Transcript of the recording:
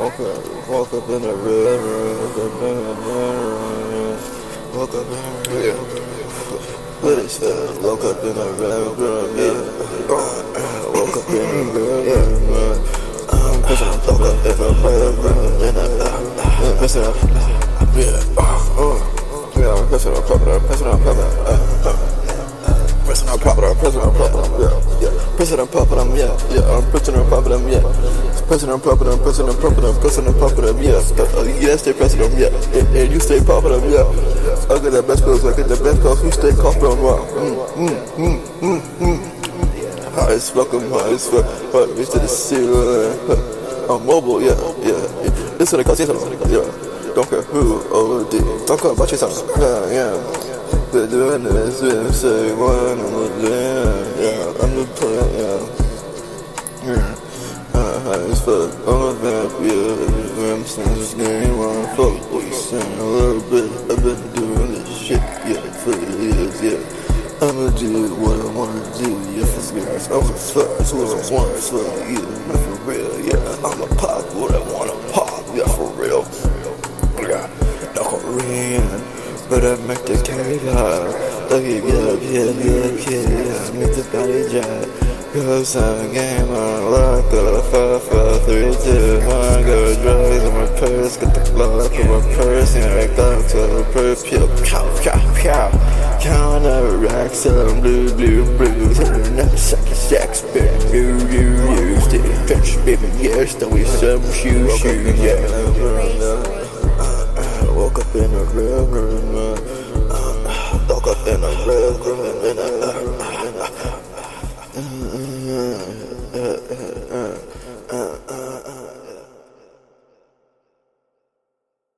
Woke up, woke up in red room, woke up in red room, woke up in a red room. What is that? Woke up in a room, yeah. Woke up in a red room, I'm pushing, woke up in a red room, yeah, yeah. Pressing on pop it, I'm yeah, yeah. I'm pressing on pop it, I'm yeah. Pressing I'm pressing on pop it, I'm pressing on pop it, I'm yeah. Uh, yeah, stay pressing on yeah, and, and you stay popping, I'm yeah. I get the best pills, I get the best pills, you stay coughing on wow. Mm, mm, mm, mm, mm. High as fuck, I'm high as fuck. Hard reach to the ceiling. I'm mobile, yeah, yeah. yeah. Listen to the yeah. Don't care who, OD. Don't care about you, something. Yeah, yeah. Been doing this since day one, I'm a yeah, I'm the yeah. Yeah, uh, high as fuck, the map, yeah. I'm since day one, fuck what you saying, a little bit. I've been doing this shit, yeah, for years, yeah. I'ma do what I wanna do, yeah, for real. I'm a fuck, that's what I want, for you, yeah, for real, yeah. I'ma pop what I wanna pop, yeah, for real. Yeah, no Korean. But I make the carry out. Look at get yeah, yeah, yeah. Make the body drop. Go some game on lock up, five, four, three, two, one. Go drugs in my purse, get the blood from my purse, and I go to the perfume. Pow, pow, pow. Count the racks of blue, blue, blue. Turn up second sex, baby. You, you, you. Stay fresh, baby. Yes, though we some shoes, shoes, yeah. I woke up in a real room, uh, woke up in a real room, in a, uh, uh, え